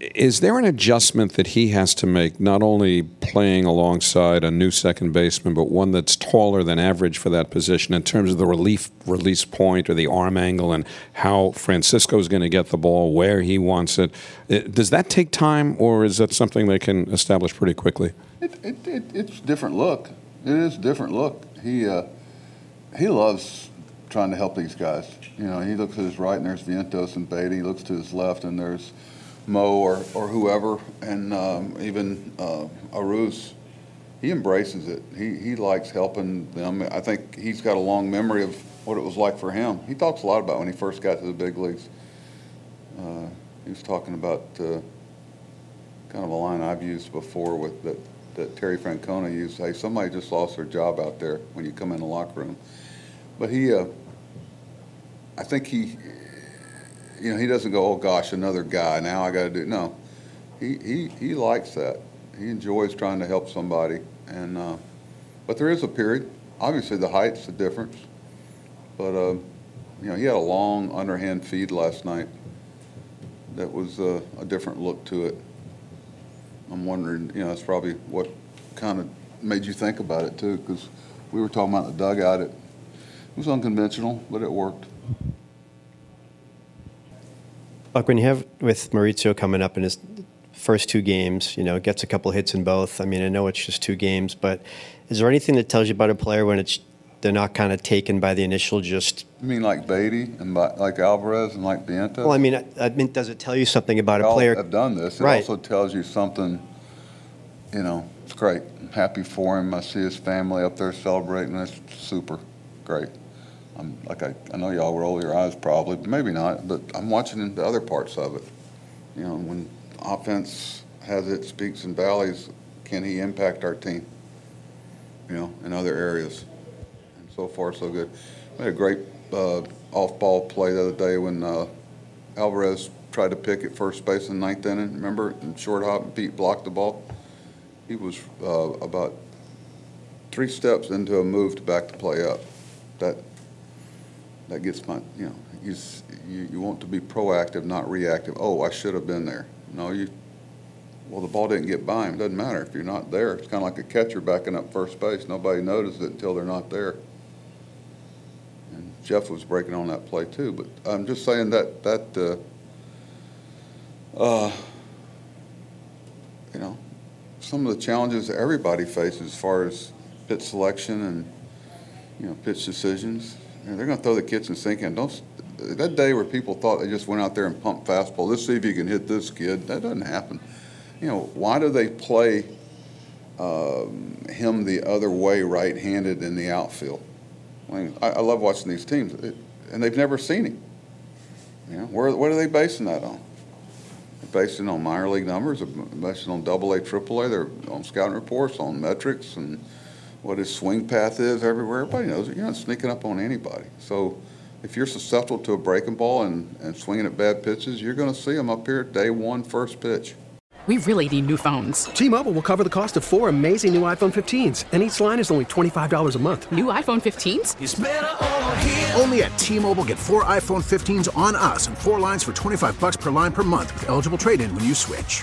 Is there an adjustment that he has to make, not only playing alongside a new second baseman, but one that's taller than average for that position in terms of the relief release point or the arm angle and how Francisco is going to get the ball, where he wants it? it? Does that take time, or is that something they can establish pretty quickly? It, it, it, it's different look. It is different look. He uh, he loves trying to help these guys. You know, he looks to his right and there's Vientos and Baty. He looks to his left and there's Mo or, or whoever, and um, even uh, he embraces it. He, he likes helping them. I think he's got a long memory of what it was like for him. He talks a lot about when he first got to the big leagues. Uh, he was talking about uh, kind of a line I've used before with that, that Terry Francona used. Hey, somebody just lost their job out there when you come in the locker room. But he, uh, I think he, you know, he doesn't go, oh gosh, another guy. Now I got to do. No, he, he he likes that. He enjoys trying to help somebody. And uh, but there is a period. Obviously, the height's the difference. But uh, you know, he had a long underhand feed last night. That was uh, a different look to it. I'm wondering, you know, that's probably what kind of made you think about it too, because we were talking about the dugout. It, it was unconventional, but it worked. Buck, when you have with Mauricio coming up in his first two games, you know, gets a couple hits in both. I mean, I know it's just two games, but is there anything that tells you about a player when it's they're not kind of taken by the initial just? You mean like Baty and by, like Alvarez and like Vientos? Well, I mean, I, I mean, does it tell you something about a player? I've done this. It right. also tells you something. You know, it's great. I'm happy for him. I see his family up there celebrating. That's super great. I'm like I, I know y'all roll your eyes probably, maybe not, but I'm watching the other parts of it. You know, when offense has its peaks and valleys, can he impact our team? You know, in other areas. And so far, so good. We had a great uh, off-ball play the other day when uh, Alvarez tried to pick at first base in ninth inning. Remember, in short hop, Pete blocked the ball. He was uh, about three steps into a move to back the play up. That that gets my, you know, you, you, want to be proactive, not reactive. Oh, I should have been there. No, you, well, the ball didn't get by him. It doesn't matter if you're not there. It's kind of like a catcher backing up first base. Nobody notices it until they're not there. And Jeff was breaking on that play too. But I'm just saying that that uh, uh, you know some of the challenges everybody faces as far as pitch selection and you know pitch decisions they're going to throw the kitchen sink in. Don't that day where people thought they just went out there and pumped fastball. Let's see if you can hit this kid. That doesn't happen. You know why do they play um, him the other way, right-handed in the outfield? I, mean, I, I love watching these teams, it, and they've never seen him. You know, where, what are they basing that on? They're basing on minor league numbers, they're basing on double A, triple A, they're on scouting reports, on metrics, and what his swing path is everywhere. Everybody knows it. You're not sneaking up on anybody. So if you're susceptible to a breaking ball and, and swinging at bad pitches, you're going to see them up here day one, first pitch. We really need new phones. T Mobile will cover the cost of four amazing new iPhone 15s, and each line is only $25 a month. New iPhone 15s? Only at T Mobile get four iPhone 15s on us and four lines for 25 bucks per line per month with eligible trade in when you switch.